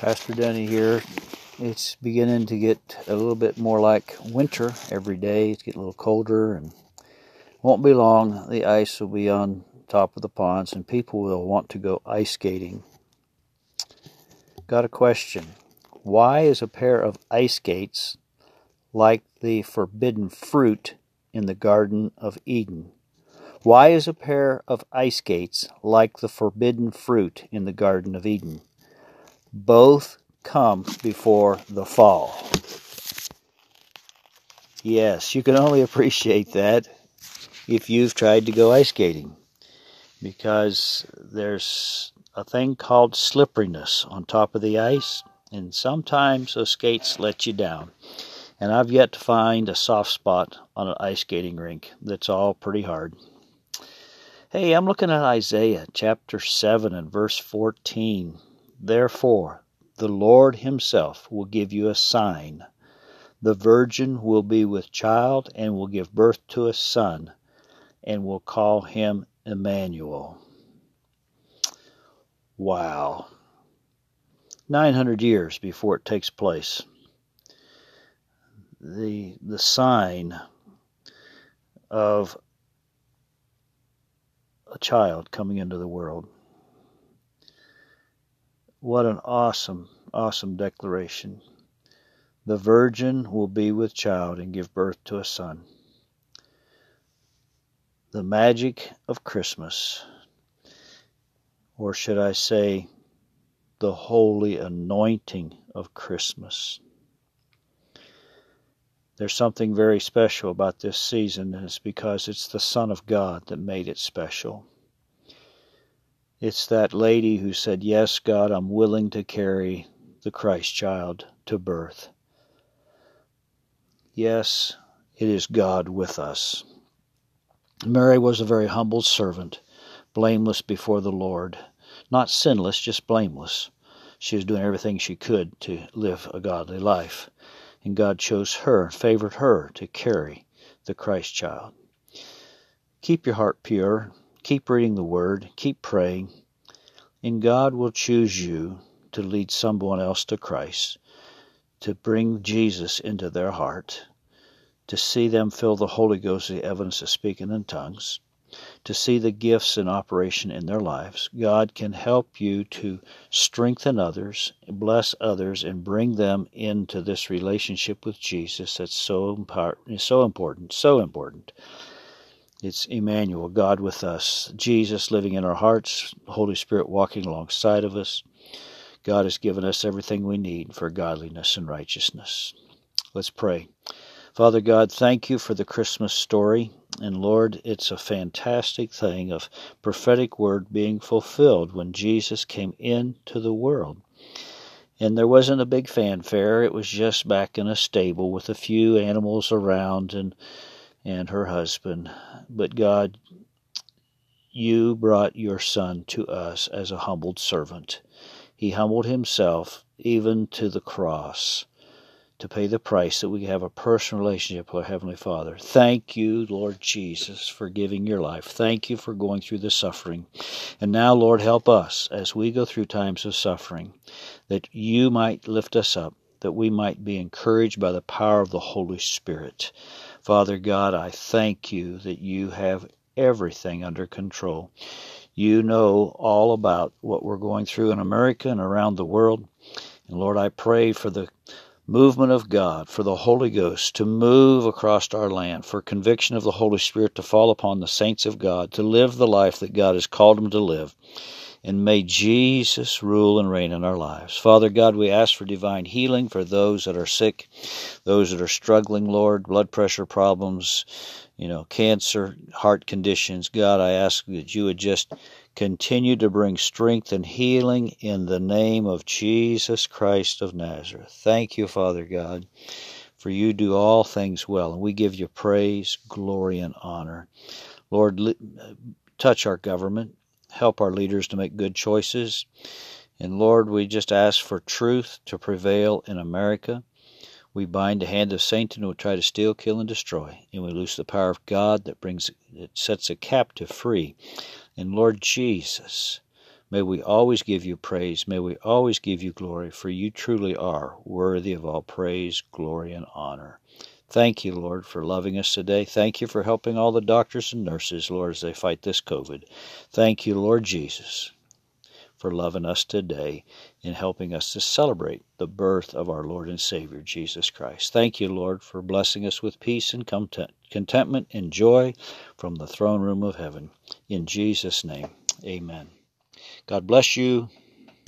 Pastor Denny here. It's beginning to get a little bit more like winter every day. It's getting a little colder and won't be long. The ice will be on top of the ponds and people will want to go ice skating. Got a question. Why is a pair of ice skates like the forbidden fruit in the Garden of Eden? Why is a pair of ice skates like the forbidden fruit in the Garden of Eden? Both come before the fall. Yes, you can only appreciate that if you've tried to go ice skating because there's a thing called slipperiness on top of the ice, and sometimes those skates let you down. And I've yet to find a soft spot on an ice skating rink that's all pretty hard. Hey, I'm looking at Isaiah chapter 7 and verse 14. Therefore, the Lord Himself will give you a sign. The virgin will be with child and will give birth to a son, and will call him Emmanuel. Wow. 900 years before it takes place. The, the sign of a child coming into the world. What an awesome, awesome declaration. The virgin will be with child and give birth to a son. The magic of Christmas, or should I say, the holy anointing of Christmas. There's something very special about this season, and it's because it's the Son of God that made it special. It's that lady who said, Yes, God, I'm willing to carry the Christ child to birth. Yes, it is God with us. Mary was a very humble servant, blameless before the Lord. Not sinless, just blameless. She was doing everything she could to live a godly life. And God chose her, and favored her to carry the Christ child. Keep your heart pure Keep reading the Word, keep praying, and God will choose you to lead someone else to Christ, to bring Jesus into their heart, to see them feel the Holy Ghost, the evidence of speaking in tongues, to see the gifts in operation in their lives. God can help you to strengthen others, bless others, and bring them into this relationship with Jesus that's so, so important, so important. It's Emmanuel, God with us, Jesus living in our hearts, Holy Spirit walking alongside of us. God has given us everything we need for godliness and righteousness. Let's pray. Father God, thank you for the Christmas story. And Lord, it's a fantastic thing of prophetic word being fulfilled when Jesus came into the world. And there wasn't a big fanfare. It was just back in a stable with a few animals around and and her husband. But God, you brought your son to us as a humbled servant. He humbled himself even to the cross to pay the price that we have a personal relationship with our Heavenly Father. Thank you, Lord Jesus, for giving your life. Thank you for going through the suffering. And now, Lord, help us as we go through times of suffering, that you might lift us up, that we might be encouraged by the power of the Holy Spirit. Father God, I thank you that you have everything under control. You know all about what we're going through in America and around the world. And Lord, I pray for the movement of God, for the Holy Ghost to move across our land, for conviction of the Holy Spirit to fall upon the saints of God, to live the life that God has called them to live and may Jesus rule and reign in our lives. Father God, we ask for divine healing for those that are sick, those that are struggling, Lord, blood pressure problems, you know, cancer, heart conditions. God, I ask that you would just continue to bring strength and healing in the name of Jesus Christ of Nazareth. Thank you, Father God, for you do all things well, and we give you praise, glory, and honor. Lord, touch our government help our leaders to make good choices. And Lord, we just ask for truth to prevail in America. We bind the hand of Satan who will try to steal, kill, and destroy, and we loose the power of God that brings that sets a captive free. And Lord Jesus, May we always give you praise. May we always give you glory, for you truly are worthy of all praise, glory, and honor. Thank you, Lord, for loving us today. Thank you for helping all the doctors and nurses, Lord, as they fight this COVID. Thank you, Lord Jesus, for loving us today and helping us to celebrate the birth of our Lord and Savior, Jesus Christ. Thank you, Lord, for blessing us with peace and contentment and joy from the throne room of heaven. In Jesus' name, amen. God bless you.